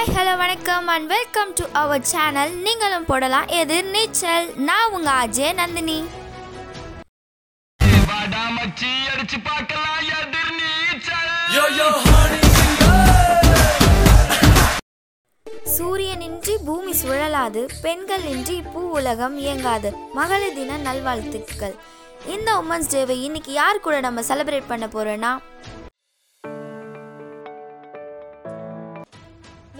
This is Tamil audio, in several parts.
ஹாய் ஹலோ வணக்கம் and welcome to our channel நீங்களும் போடலாம். எது? நீச்சல். நான் உங்க அஜய் நந்தினி. சூரியனின்றி பூமி சுழலாது பெண்கள் இன்றி பூ உலகம் இயங்காது. மகளிர் தின நல்வாழ்த்துக்கள். இந்த உமன்ஸ் டேவை இன்னைக்கு யார் கூட நம்ம செலிப்ரேட் பண்ண போறோம்னா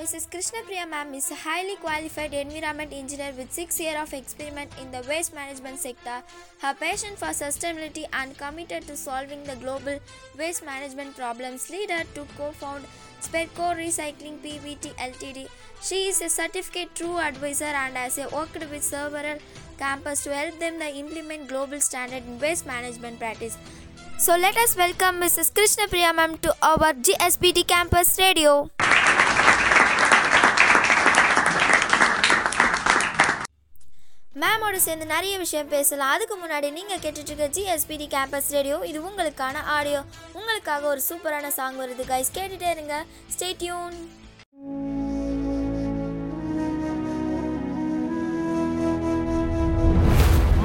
Mrs. Krishnapriya ma'am is a highly qualified environment engineer with six years of experience in the waste management sector. Her passion for sustainability and committed to solving the global waste management problems lead her to co-found Sperco Recycling PVT Ltd. She is a certificate true advisor and has worked with several campus to help them implement global standard in waste management practice. So let us welcome Mrs. Krishnapriya ma'am to our GSBT campus radio. மேமோட சேர்ந்து நிறைய விஷயம் பேசலாம். அதுக்கு முன்னாடி நீங்கள் கேட்டுட்ருக்க ஜிஎஸ்பிடி கேம்பஸ் ரேடியோ இது உங்களுக்கான ஆடியோ உங்களுக்காக ஒரு சூப்பரான சாங் வருது கைஸ் கேட்டுகிட்டே இருங்க. ஸ்டே டியூன்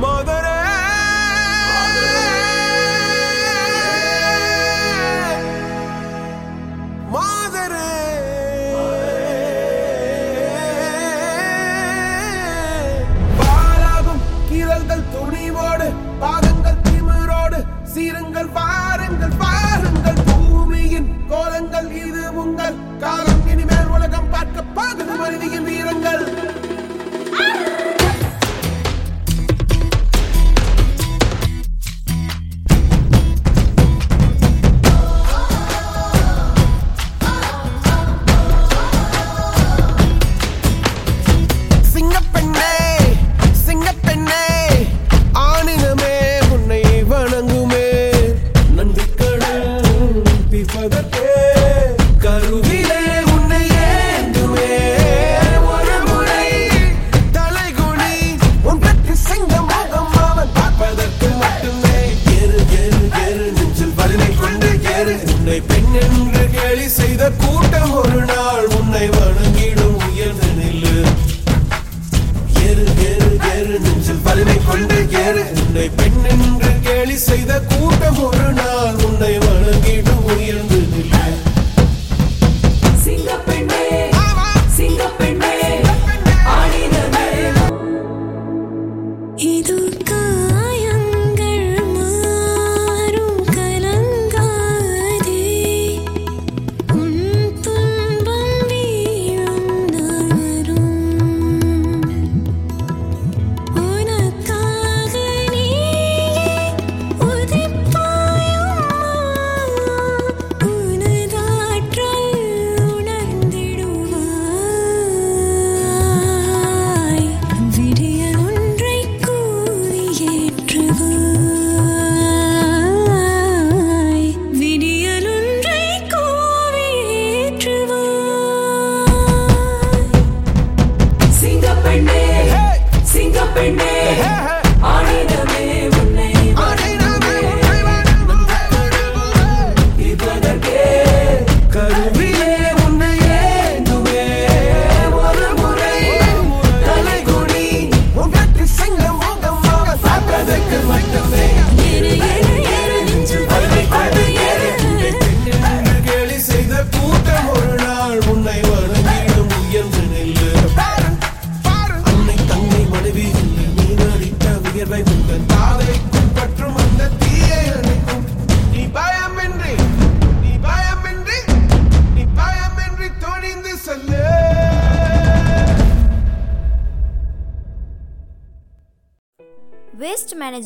மதுரை கருவிலே உன்னை ஏந்துமே ஒரு முறை தலைகுனி உன் பற்றி சிங்க முகம் அவன் பார்ப்பதற்கு மட்டுமே. எரு எரு எரு நெஞ்சில் வலிமை கொண்டு எரு உன்னை பெண் என்று கேலி செய்த கூட்டம் ஒரு நாள் உன்னை வணங்கிடும் உயர்ந்து நில்லு. ஏறு ஏறு ஏறு நெஞ்சில் வலிமை கொண்டு ஏறு. உன்னை பெண் என்று கேலி செய்த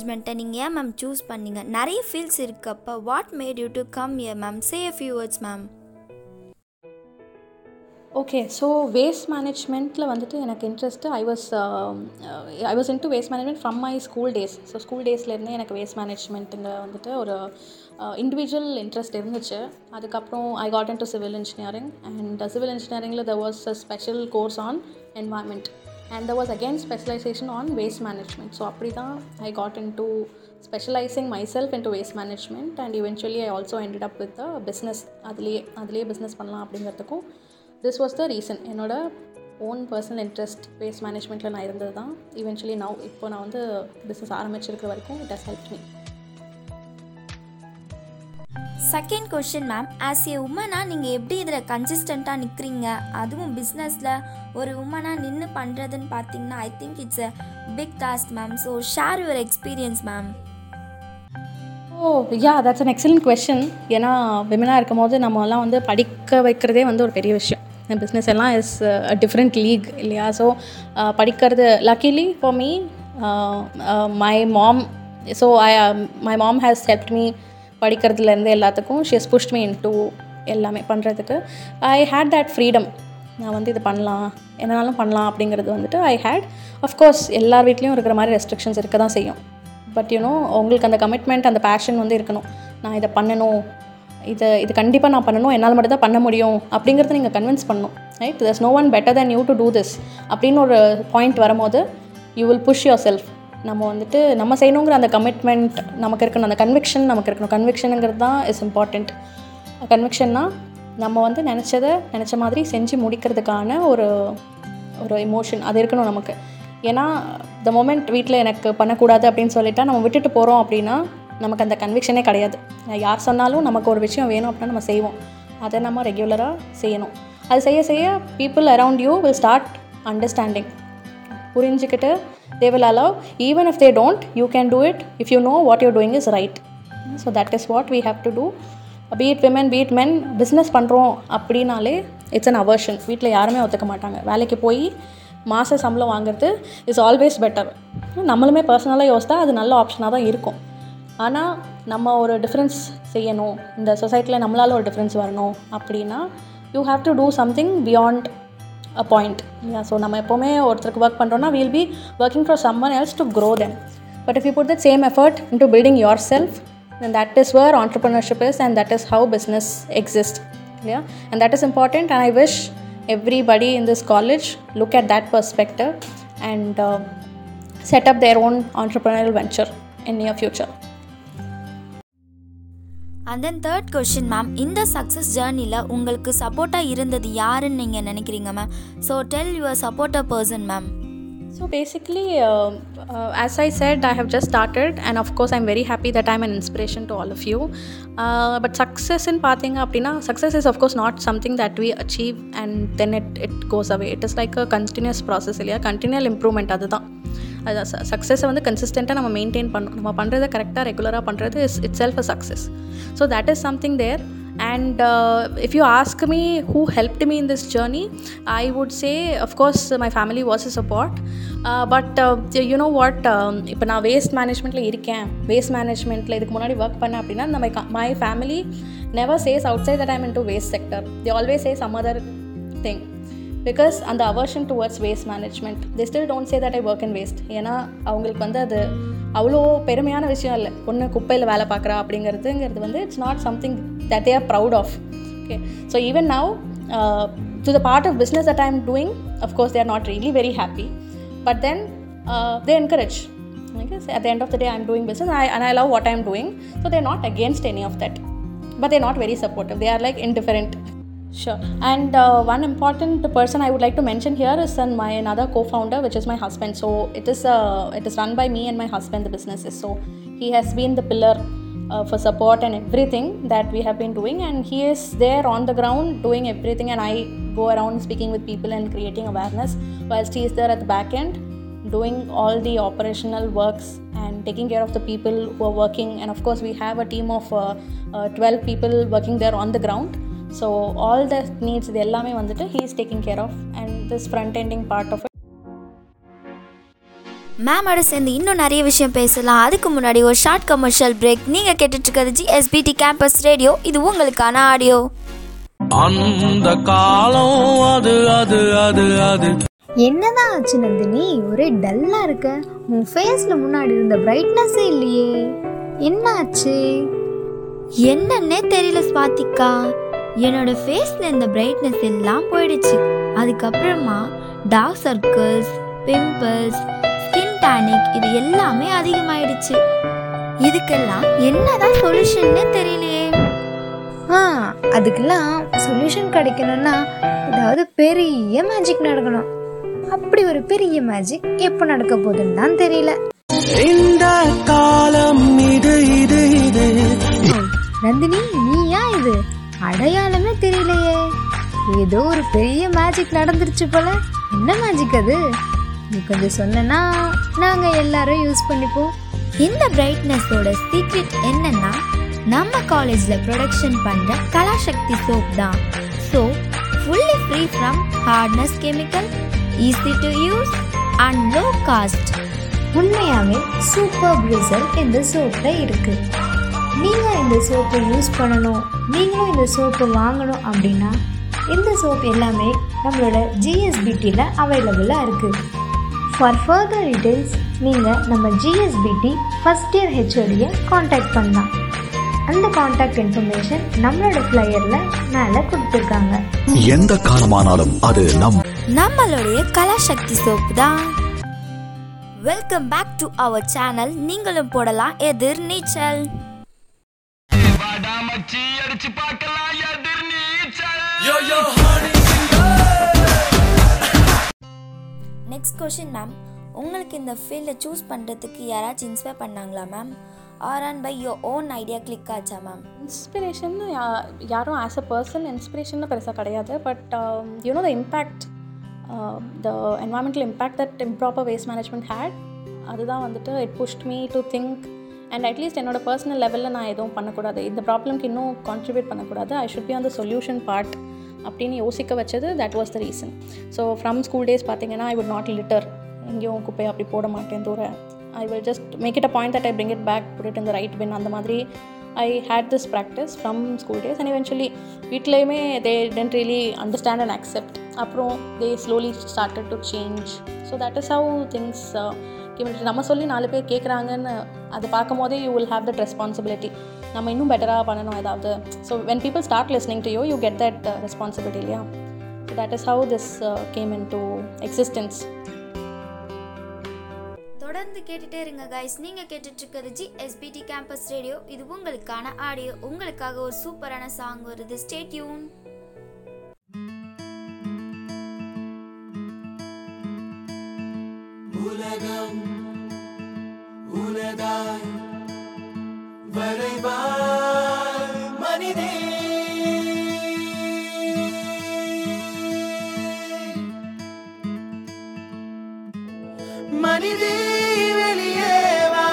மேனேஜ்மெண்ட்டை நீங்கள் ஏன் மேம் சூஸ் பண்ணீங்க? நிறைய ஃபீல்ட்ஸ் இருக்கப்போ what made you to come a ma'am say a few words ma'am okay so waste மேனேஜ்மெண்ட்டில் வந்துட்டு எனக்கு interest I was I was in to waste management from my school days so school டேஸ்லேருந்தே எனக்கு வேஸ்ட் மேனேஜ்மெண்ட்டுங்க வந்துட்டு ஒரு இண்டிவிஜுவல் இன்ட்ரெஸ்ட் இருந்துச்சு. அதுக்கப்புறம் I got in to civil engineering and civil இன்ஜினியரிங்கில் there was a special course on environment and there was again specialisation on waste management so அப்படி தான் I got in to specialising myself in to waste management and eventually I also ended up with the business அதுலேயே அதுலேயே பிஸ்னஸ் பண்ணலாம் அப்படிங்கிறதுக்கும் திஸ் வாஸ் த ரீசன் என்னோட ஓன் பர்சனல் இன்ட்ரெஸ்ட் வேஸ்ட் மேனேஜ்மெண்ட்டில் நான் இருந்தது தான் இவென்ச்சுவலி நான் இப்போ நான் வந்து பிஸ்னஸ் ஆரம்பிச்சிருக்கிற வரைக்கும் it has help me second question ma'am as a உமனாக நீங்கள் எப்படி இதில் கன்சிஸ்டண்ட்டாக நிற்கிறீங்க அதுவும் பிஸ்னஸில் ஒரு உமனாக நின்று பண்ணுறதுன்னு பார்த்தீங்கன்னா I think it's a big task ma'am so share your experience ma'am oh yeah that's an excellent question ஏன்னா விமனாக இருக்கும் போது நம்மலாம் வந்து படிக்க வைக்கிறதே வந்து ஒரு பெரிய விஷயம். பிஸ்னஸ் எல்லாம் இஸ் டிஃப்ரெண்ட் லீக் இல்லையா? ஸோ படிக்கிறது luckily for me my mom so I my mom has help me படிக்கிறதுலேருந்து எல்லாத்துக்கும் she has pushed me in to எல்லாமே பண்ணுறதுக்கு ஐ ஹேட் தட் ஃப்ரீடம் நான் வந்து இது பண்ணலாம். என்னனாலும் பண்ணலாம் அப்படிங்கிறது வந்துட்டு ஐ ஹேட் அஃப்கோர்ஸ் எல்லார் வீட்லேயும் இருக்கிற மாதிரி ரெஸ்ட்ரிக்ஷன்ஸ் இருக்க தான் செய்யும் பட் யூனோ உங்களுக்கு அந்த கமிட்மெண்ட் அந்த பேஷன் வந்து இருக்கணும். நான் இதை பண்ணணும். இதை இது கண்டிப்பாக நான் பண்ணணும். என்னால் மட்டும் தான் பண்ண முடியும் அப்படிங்கிறத நீங்கள் கன்வின்ஸ் பண்ணணும். Right thus no one better than you to do this அப்படின்னு ஒரு பாயிண்ட் வரும்போது you will push yourself நம்ம வந்துட்டு நம்ம செய்யணுங்கிற அந்த கமிட்மெண்ட் நமக்கு இருக்கணும் அந்த கன்விக்ஷன் நமக்கு இருக்கணும். கன்விக்ஷனுங்கிறது தான் இஸ் இம்பார்ட்டண்ட் கன்விக்ஷன்னா நம்ம வந்து நினச்சதை நினச்ச மாதிரி செஞ்சு முடிக்கிறதுக்கான ஒரு ஒரு எமோஷன் அது இருக்கணும் நமக்கு. ஏன்னா த மொமெண்ட் வீட்டில் எனக்கு பண்ணக்கூடாது அப்படின்னு சொல்லிட்டா நம்ம விட்டுட்டு போகிறோம் அப்படின்னா நமக்கு அந்த கன்விக்ஷனே கிடையாது. யார் சொன்னாலும் நமக்கு ஒரு விஷயம் வேணும் அப்படின்னா நம்ம செய்வோம். அதை நம்ம ரெகுலராக செய்யணும். அது செய்ய செய்ய people around you will start understanding புரிஞ்சுக்கிட்டு they will allow even if they don't you can do it if you know what you doing is right so that is what we have to do beat women beat men business பண்ணுறோம் அப்படின்னாலே இட்ஸ் அன் அவர்ஷன் வீட்டில் யாருமே ஒத்துக்க மாட்டாங்க. வேலைக்கு போய் மாத சம்பளம் வாங்குறது இஸ் ஆல்வேஸ் பெட்டர் நம்மளுமே பர்சனலாக யோசித்தா அது நல்ல ஆப்ஷனாக தான் இருக்கும். ஆனால் நம்ம ஒரு டிஃப்ரென்ஸ் செய்யணும். இந்த சொசைட்டியில் நம்மளால் ஒரு டிஃப்ரென்ஸ் வரணும் அப்படின்னா you have to do something beyond a point இல்லையா ஸோ நம்ம எப்போவுமே ஒருத்தருக்கு ஒர்க் பண்ணுறோன்னா we'll be working for someone else to grow them but if you put that same effort into building yourself then that is where entrepreneurship is and that is how business exists yeah and that is important and i wish everybody in this college look at that perspective and uh, set up their own entrepreneurial venture in near future and then third question ma'am இந்த சக்ஸஸ் ஜேர்னியில் உங்களுக்கு சப்போர்ட்டாக இருந்தது யாருன்னு நீங்கள் நினைக்கிறீங்க ma'am so tell your supporter person ma'am So basically, uh, uh, as I said, I have just started, and of course, I'm very happy that I'm an inspiration to all of you. Uh, but success in பார்த்தீங்க அப்படின்னா success is of course not something that we achieve and then it it goes away. It is like a continuous process இல்லையா continual improvement அதுதான் அது சக்ஸஸை வந்து கன்சிஸ்டண்ட்டாக நம்ம மெயின்டைன் பண்ணணும். நம்ம பண்ணுறதை கரெக்டாக ரெகுலராக பண்ணுறது is itself a success so that is something there and if you ask me who who me in this journey I would say of course my family my family support but you know what இப்போ நான் வேஸ்ட் மேனேஜ்மெண்ட்டில் இருக்கேன். வேஸ்ட் மேனேஜ்மெண்ட்டில் இதுக்கு முன்னாடி ஒர்க் பண்ணேன் அப்படின்னா நம்ம my family never says outside that time in to waste sector they always says some other thing because அந்த aversion towards waste management they still don't say that I work in waste ஏன்னா அவங்களுக்கு வந்து அது அவ்வளோ பெருமையான விஷயம் இல்லை பொண்ணு குப்பையில் வேலை பார்க்குறா அப்படிங்கிறதுங்கிறது வந்து it's not something that they are proud of okay so even now to the part of business that I am doing of course they are not really very happy but then they encourage Okay, so uh, uh, at the end of the day, I'm doing business I, and I love what I'm doing. So they're not against any of that. But they're not very supportive. They are like indifferent. Sure. And uh, one important person I would like to mention here is uh, my another co-founder, which is my husband. So it is uh, it is run by me and my husband. The business is so he has been the pillar uh, for support and everything that we have been doing, and he is there on the ground doing everything, and I go around speaking with people and creating awareness, whilst he is there at the back end doing all the operational works and taking care of the people who are working and of course we have a team of uh, uh, 12 people working there on the ground so all the needs இது எல்லாமே வந்துட்டு he is taking care of and this front ending part of it. மேமோட சேர்ந்து இன்னும் நிறைய விஷயம் பேசலாம். அதுக்கு முன்னாடி ஒரு ஷார்ட் கமர்ஷியல் பிரேக் நீங்கள் கேட்டுட்ருக்கிறது ஜிஎஸ்பிடி கேம்பஸ் ரேடியோ இது உங்களுக்கான ஆடியோ அந்த காலம் அது அது அது அது. என்னதான் ஆச்சு நந்தினி? ஒரே டல்லா இருக்க. உன் ஃபேஸ்ல முன்னாடி இருந்த பிரைட்னஸே இல்லையே. என்ன ஆச்சு என்னன்னே தெரியல ஸ்வாதிகா என்னோட ஃபேஸ்ல இந்த பிரைட்னஸ் எல்லாம் போயிடுச்சு. அதுக்கப்புறமா dark circles pimples skin tonic இது எல்லாமே அதிகமாயிடுச்சு. இதுக்கெல்லாம் என்னதான் சொல்யூஷன்னே தெரியலையே. ஆ அதுக்கெல்லாம் சொல்யூஷன் கிடைக்கணும்னா ஏதாவது பெரிய மேஜிக் நடக்கணும். அப்படி ஒரு பெரிய மேஜிக் எப்போ நடக்க போகுதுன்னு தான் தெரியல. இந்த காலம் இது இது இது. நந்தினி நீயா இது? அடையாளமே தெரியலையே. ஏதோ ஒரு பெரிய மேஜிக் நடந்துருச்சு போல. என்ன மேஜிக் அது? நீ கொஞ்சம் சொன்னா நாங்க எல்லாரும் யூஸ் பண்ணிப்போம். இந்த பிரைட்னஸோட சீக்ரெட் என்னன்னா நம்ம காலேஜ்ல ப்ரொடக்ஷன் பண்ற கலாசக்தி சோப் தான். So fully free from hardness chemical easy to use and low cost உண்மையாவே சூப்பர் ரிசல்ட் இந்த சோப்ல இருக்கு. நீங்கள் இந்த சோப்பை யூஸ் பண்ணணும் நீங்களும் இந்த சோப்பை வாங்கணும் அப்படின்னா இந்த சோப் எல்லாமே நம்மளோட ஜிஎஸ்பிடியில் அவைலபிளாக இருக்குது ஃபார் ஃபர்தர் டீட்டெயில்ஸ் நீங்கள் நம்ம ஜிஎஸ்பிடி ஃபஸ்ட் இயர் ஹெச்ஓடியை காண்டாக்ட் பண்ணலாம். அந்த காண்டாக்ட் இன்ஃபர்மேஷன் நம்மளோட ஃப்ளையரில் மேலே கொடுத்துருக்காங்க. எந்த காலமானாலும் அது நம் நம்மளுடைய கலாசக்தி சோப் தான். Welcome back to our channel நீங்களும் போடலாம் எதிர் நீச்சல். மச்சி அடிச்சு பார்க்கலாம் எதிர் நீச்சல். நெக்ஸ்ட் கொஷின் மேம் உங்களுக்கு இந்த ஃபீல்டை சூஸ் பண்ணுறதுக்கு யாராச்சும் இன்ஸ்பயர் பண்ணாங்களா ma'am or and by your own idea click ஆச்சா மேம் இன்ஸ்பிரேஷன் யாரும் ஆஸ் அ பர்சன் இன்ஸ்பிரேஷன் பெருசாக கிடையாது. But you know the impact the environmental impact that improper waste management had அதுதான் வந்துட்டு it pushed me to think and at least என்னோட பர்சனல் லெவலில் நான் எதுவும் பண்ணக்கூடாது. இந்த ப்ராப்ளம்க்கு இன்னும் கான்ட்ரிபியூட் பண்ணக்கூடாது. I should be on the solution part அப்படின்னு யோசிக்க வச்சது that was the reason so from school days பார்த்தீங்கன்னா ஐ வுட் நாட் லிட்டர் எங்கேயும் குப்பையை அப்படி போட மாட்டேன் தூர I will just make it a point that I bring it back put it in the right bin அந்த மாதிரி I hate this practice from school days and eventually வீட்லேயுமே they tend really understand and accept அப்புறம் they slowly started to change so that is how things நம்ம சொல்லி நாலு பேர் கேட்குறாங்கன்னு அதை பார்க்கும் போதே you will have that responsibility நம்ம இன்னும் பெட்டராக பண்ணணும் ஏதாவது. So when people start listening to you you get that responsibility இல்லையா? So that is how this came into existence தொடர்ந்து கேட்டுட்டே இருங்க கைஸ் நீங்கள் கேட்டுட்ருக்கிறது ஜி எஸ்பிடி கேம்பஸ் ரேடியோ இது உங்களுக்கான ஆடியோ உங்களுக்காக ஒரு சூப்பரான சாங் வருது. ஸ்டேட்யூன் உலகம் உனதாய் வரைவாய் மனிதே. மனிதே வெளியேவா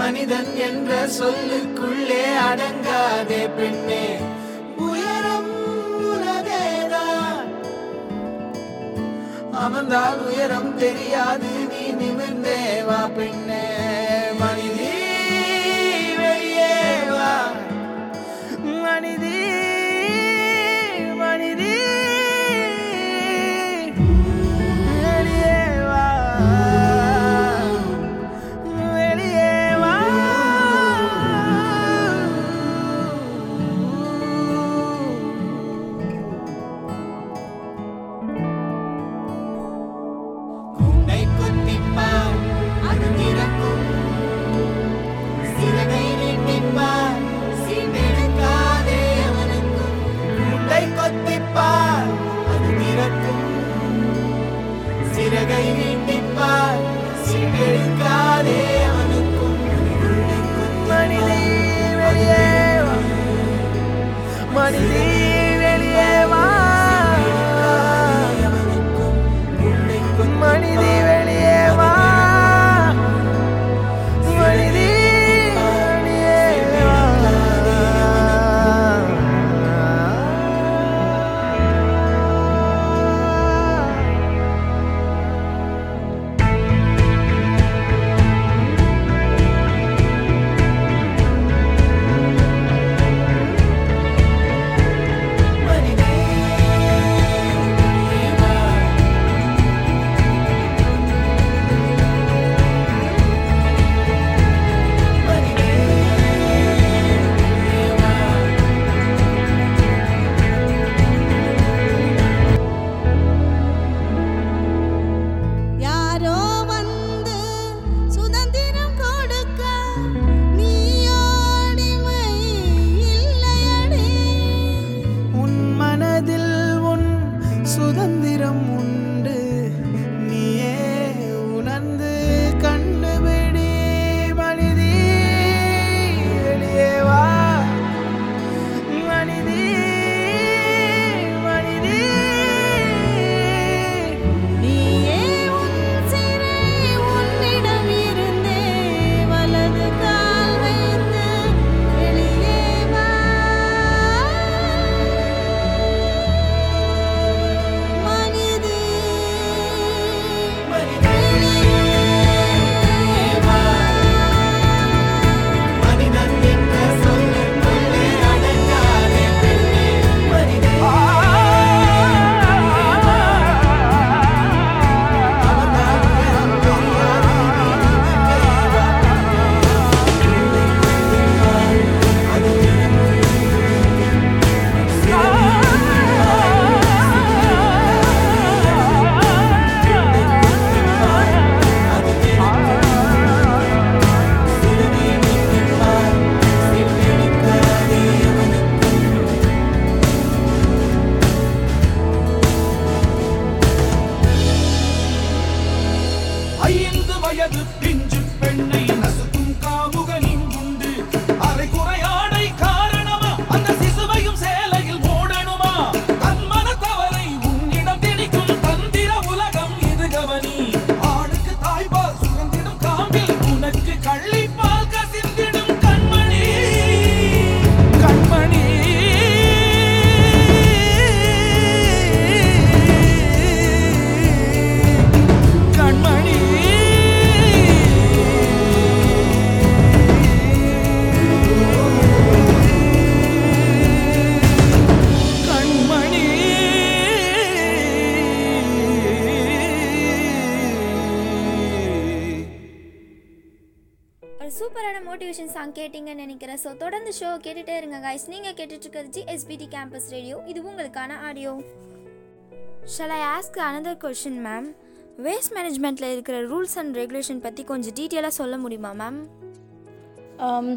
மனிதன் என்ற சொல்லுக்குள்ளே அடங்காதே பெண்ணே. அமர்ந்தால் உயரம் தெரியாது. நீ நிமிர்ந்தேவா பெண்ணே. மோட்டிவேஷன் சாங் கேட்டிங்கன்னு நினைக்கிறேன். ஸோ தொடர்ந்து ஷோ கேட்டுகிட்டே இருங்க காய்ஸ் நீங்கள் கேட்டுட்டு இருக்கிறது ஜிஎஸ்பிடி கேம்பஸ் ரேடியோ இது உங்களுக்கான audio shall I ask another question ma'am waste மேனேஜ்மெண்ட்டில் இருக்கிற ரூல்ஸ் அண்ட் ரெகுலேஷன் பற்றி கொஞ்சம் டீட்டெயிலாக சொல்ல முடியுமா மேம்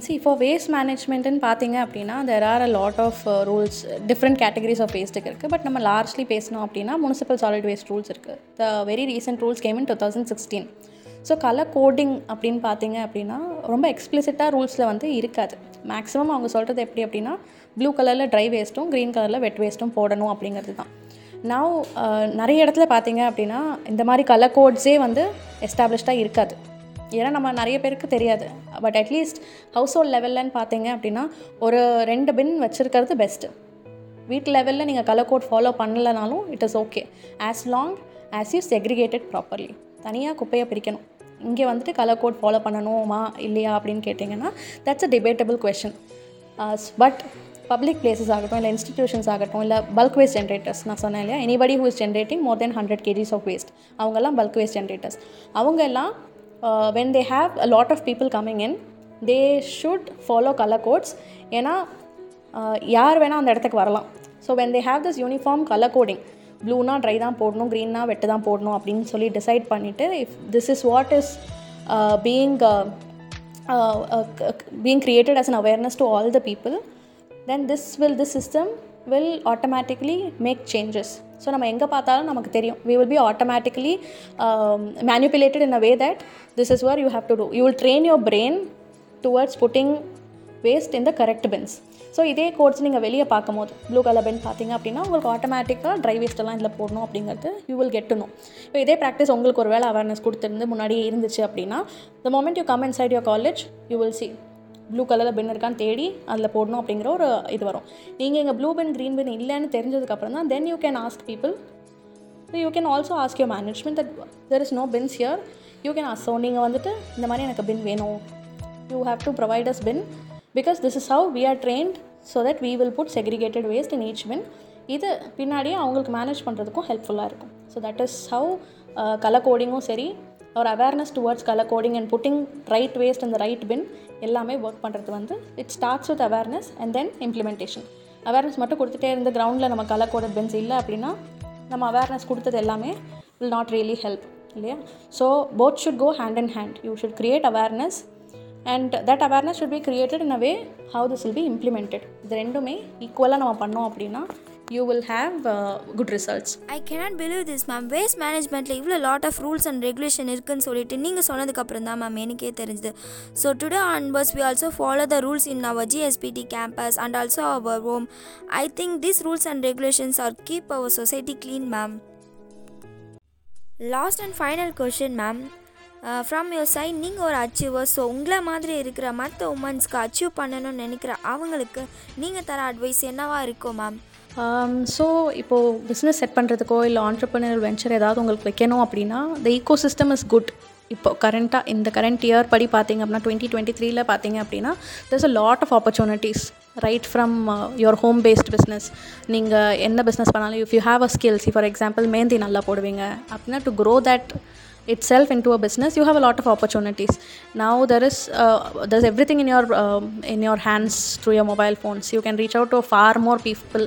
சி ஃபார் வேஸ்ட் மேனேஜ்மெண்ட்டுன்னு பார்த்தீங்க அப்படின்னா there are a lot of rules different categories of வேஸ்ட்டுக்கு இருக்குது பட் நம்ம லார்ஜ்லி பேசணும் அப்படின்னா முனிசிபல் சாலிட் வேஸ்ட் ரூல்ஸ் இருக்குது the very recent rules came in two thousand sixteen so colour coding அப்படின்னு பார்த்தீங்க அப்படின்னா ரொம்ப எக்ஸ்பிளிசிட்டாக ரூல்ஸில் வந்து இருக்காது. மேக்ஸிமம் அவங்க சொல்கிறது எப்படி அப்படின்னா ப்ளூ கலரில் ட்ரை வேஸ்ட்டும் க்ரீன் கலரில் வெட் வேஸ்ட்டும் போடணும் அப்படிங்கிறது தான். நான் நிறைய இடத்துல பார்த்தீங்க அப்படின்னா இந்த மாதிரி கலர் கோட்ஸே வந்து எஸ்டாப்ளிஷ்டாக இருக்காது. ஏன்னா நம்ம நிறைய பேருக்கு தெரியாது. பட் அட்லீஸ்ட் ஹவுஸ் ஹோல்ட் லெவல்லன்னு பார்த்தீங்க அப்படின்னா ஒரு ரெண்டு பின் வச்சுருக்கிறது பெஸ்ட்டு வீட்டு லெவலில் நீங்கள் colour code follow பண்ணலைனாலும் it is okay as long as you segregated properly தனியாக குப்பையை பிரிக்கணும். இங்கே வந்துட்டு கலர் கோட் ஃபாலோ பண்ணணுமா இல்லையா அப்படின்னு கேட்டிங்கன்னா that's a debatable question but public places ஆகட்டும் இல்லை இன்ஸ்டிடியூஷன்ஸ் ஆகட்டும் இல்லை பல்க் வேஸ்ட் ஜென்ரேட்டர்ஸ் நான் சொன்னேன் இல்லையா? Anybody who is generating more than hundred kgs of waste அவங்கெல்லாம் பல்க் வேஸ்ட் ஜென்ரேட்டர்ஸ் அவங்க எல்லாம் when they have a lot of people coming in they should follow colour codes ஏன்னா uh, யார் வேணால் அந்த இடத்துக்கு வரலாம். So when they have this uniform colour coding ப்ளூனா dry தான் போடணும் க்ரீன்னா வெட்டு தான் போடணும் அப்படின்னு சொல்லி டிசைட் பண்ணிவிட்டு if this is what is being being created as an awareness to all the people then this will this system will automatically make changes so நம்ம எங்கே பார்த்தாலும் நமக்கு தெரியும் we will be automatically manipulated in a way that this is where you have to do you will train your brain towards putting waste in the correct bins so இதே கோட்ஸ் நீங்கள் வெளியே பார்க்கும்போது ப்ளூ கலர் பென் பார்த்தீங்க அப்படின்னா உங்களுக்கு ஆட்டோமேட்டிக்காக ட்ரை வேஸ்ட்டெல்லாம் இதில் போடணும் அப்படிங்கிறது யூ வில் கெட்டணும் இப்போ இதே ப்ராக்டிஸ் உங்களுக்கு ஒரு வேலை அவேர்னஸ் கொடுத்துருந்து முன்னாடியே இருந்துச்சு அப்படின்னா the moment you come inside your college you will see blue கலரில் பென் இருக்கான்னு தேடி அதில் போடணும் அப்படிங்கிற ஒரு இது வரும். நீங்கள் இங்கே ப்ளூ பென் க்ரீன் பென் இல்லைன்னு தெரிஞ்சதுக்கப்புறம் தான் then you can ask people so you can also ask your management that there is no bins here you can ask so நீங்கள் வந்துட்டு இந்த மாதிரி எனக்கு பின் வேணும். You have to provide us bin because this is how we are trained so that we will put segregated waste in each bin இது பின்னாடியே அவங்களுக்கு மேனேஜ் பண்ணுறதுக்கும் ஹெல்ப்ஃபுல்லாக இருக்கும். So that is how uh, colour கோடிங்கும் சரி ஒரு awareness towards colour coding and putting right waste இந்த ரைட் பின் எல்லாமே ஒர்க் பண்ணுறது வந்து it starts with awareness and then implementation awareness மட்டும் கொடுத்துட்டே இருந்து கிரவுண்டில் நம்ம கலர் கோடட் பென்ஸ் இல்லை அப்படின்னா நம்ம அவேர்னஸ் கொடுத்தது எல்லாமே வில் நாட் ரியலி ஹெல்ப் இல்லையா? So both should go hand and hand you should create awareness and that awareness should be created in a way how this will be implemented இது ரெண்டுமே ஈக்குவலாக நம்ம பண்ணோம் அப்படின்னா you will have good results I cannot believe this ma'am waste மேனேஜ்மெண்ட்டில் இவ்வளோ lot of rules and regulation இருக்குன்னு சொல்லிட்டு நீங்கள் சொன்னதுக்கப்புறம் தான் மேம் எனக்கே தெரிஞ்சுது. So today onwards we also follow the rules in our GSBT campus and also our home I think this rules and regulations are keep our society clean ma'am last and final question ma'am from your side நீங்கள் ஒரு அச்சீவர் ஸோ உங்களை மாதிரி இருக்கிற மற்ற உமன்ஸ்க்கு அச்சீவ் பண்ணணும்னு நினைக்கிற அவங்களுக்கு நீங்கள் தர அட்வைஸ் என்னவாக இருக்கும் மேம் ஸோ இப்போது பிஸ்னஸ் செட் பண்ணுறதுக்கோ இல்லை ஆண்டர்பிரினர் வெஞ்சர் ஏதாவது உங்களுக்கு வைக்கணும் அப்படின்னா the ecosystem is good இப்போ கரண்ட்டாக இந்த கரண்ட் இயர் படி பார்த்தீங்க அப்படின்னா டுவெண்ட்டி டுவெண்ட்டி த்ரீல பார்த்தீங்க அப்படின்னா there's a lot of opportunities right from your home based business நீங்கள் என்ன பிஸ்னஸ் பண்ணாலும் if you have a skills for example mehndi நல்லா போடுவீங்க அப்படின்னா to grow that itself into a business you have a lot of opportunities now there is uh, there's everything in your um, in your hands through your mobile phones you can reach out to far more people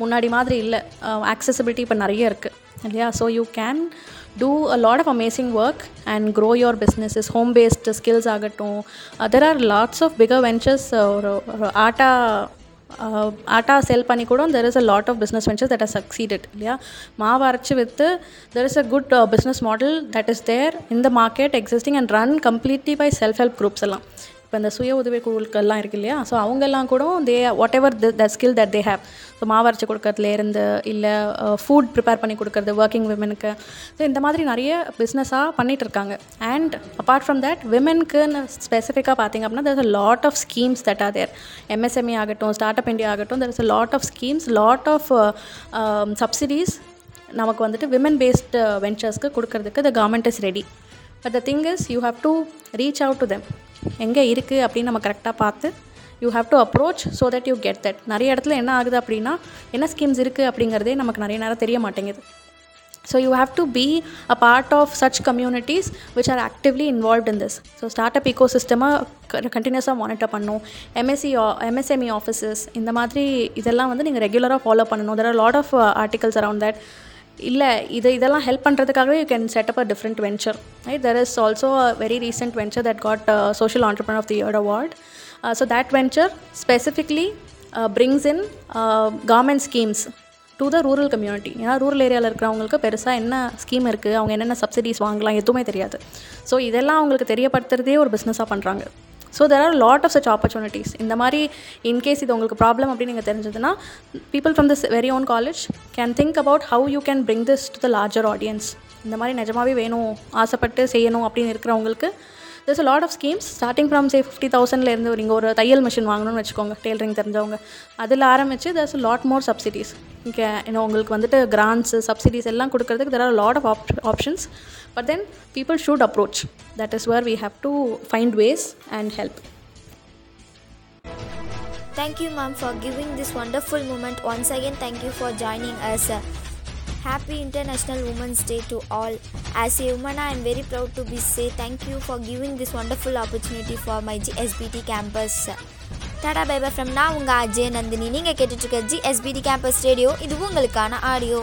முன்னாடி மாதிரி இல்லை accessibility இப்போ நிறைய இருக்குது இல்லையா so you can do a lot of amazing work and grow your businesses home based skills ஆகட்டும் there are lots of bigger ventures ஒரு ஒரு ஆட்டா ஆட்டா செல் பண்ணி கூட there is a lot of business ventures that are succeeded இல்லையா மாவு அரைச்சி விற்று there is a good business model that is there இந்த market existing and run completely by self help groups எல்லாம் இப்போ இந்த சுய உதவி குழுக்கள்லாம் இருக்கு இல்லையா? ஸோ அவங்கெல்லாம் கூட they whatever the skill that they have so மாவரைச்சி கொடுக்கறதுலேருந்து இல்லை ஃபுட் ப்ரிப்பேர் பண்ணி கொடுக்கறது ஒர்க்கிங் விமனுக்கு ஸோ இந்த மாதிரி நிறைய பிஸ்னஸாக பண்ணிகிட்டு இருக்காங்க. அண்ட் அப்பார்ட் ஃப்ரம் தட் விமென்க்குன்னு ஸ்பெசிஃபிக்காக பார்த்தீங்க அப்படின்னா there's a lot of schemes that are there MSME ஆகட்டும் ஸ்டார்ட் அப் இண்டியா ஆகட்டும் there is a lot of schemes lot of subsidies நமக்கு வந்துட்டு விமன் பேஸ்டு வெஞ்சர்ஸ்க்கு கொடுக்கறதுக்கு the government is ready but the thing is you have to reach out to them எங்கே இருக்குது அப்படின்னு நம்ம கரெக்டாக பார்த்து you have to approach so that you get that நிறைய இடத்துல என்ன ஆகுது அப்படின்னா என்ன ஸ்கீம்ஸ் இருக்குது அப்படிங்கிறதே நமக்கு நிறைய நேரம் தெரிய மாட்டேங்குது. So you have to be a part of such communities which are actively involve in this so start up startup சிஸ்டமாக கண்டினியூஸாக மானிட்டர் பண்ணணும் எம்எஸ்சி எம்எஸ்எம்இ ஆஃபீஸஸ் இந்த மாதிரி இதெல்லாம் வந்து நீங்கள் ரெகுலராக ஃபாலோ பண்ணணும். There are lot of articles around that இல்லை இது இதெல்லாம் help பண்ணுறதுக்காகவே you can set up a different venture right there is also a very recent venture that got social entrepreneur of the year award so that venture specifically brings in government schemes to the rural community ஏன்னா ரூரல் ஏரியாவில் இருக்கிறவங்களுக்கு பெருசாக என்ன ஸ்கீம் இருக்குது அவங்க என்னென்ன சப்சிடிஸ் வாங்கலாம் எதுவுமே தெரியாது. ஸோ இதெல்லாம் அவங்களுக்கு தெரியப்படுத்துறதே ஒரு பிஸ்னஸாக பண்ணுறாங்க so there are lot of such opportunities இந்த மாதிரி இன்கேஸ் இது உங்களுக்கு ப்ராப்ளம் அப்படின்னு நீங்கள் தெரிஞ்சதுன்னா people from this very own college can think about how you can bring this to the larger audience இந்த மாதிரி நிஜமாவே வேணும் ஆசைப்பட்டு செய்யணும் அப்படின்னு இருக்கிறவங்களுக்கு this lot of schemes starting from say fifty தௌசண்ட்லேருந்து நீங்கள் ஒரு தையல் மிஷின் வாங்கணும்னு வச்சுக்கோங்க டெய்லரிங் தெரிஞ்சவங்க அதில் ஆரம்பித்து there's lot more subsidies okay இன்னும் உங்களுக்கு வந்துட்டு கிராண்ட்ஸ் சப்சிடிஸ் எல்லாம் கொடுக்கறதுக்கு there are lot of op options but then people should approach that is where we have to find ways and help Thank you, ma'am, for giving this wonderful moment. Once again, thank you for joining us. Happy International Women's Day to all. As a woman, I am very proud to be say thank you for giving this wonderful opportunity for my GSBT campus. Tata bye bye from நான் உங்கள் அஜய் நந்தினி நீங்கள் கேட்டுட்ருக்க ஜிஎஸ்பிடி கேம்பஸ் ரேடியோ இது உங்களுக்கான ஆடியோ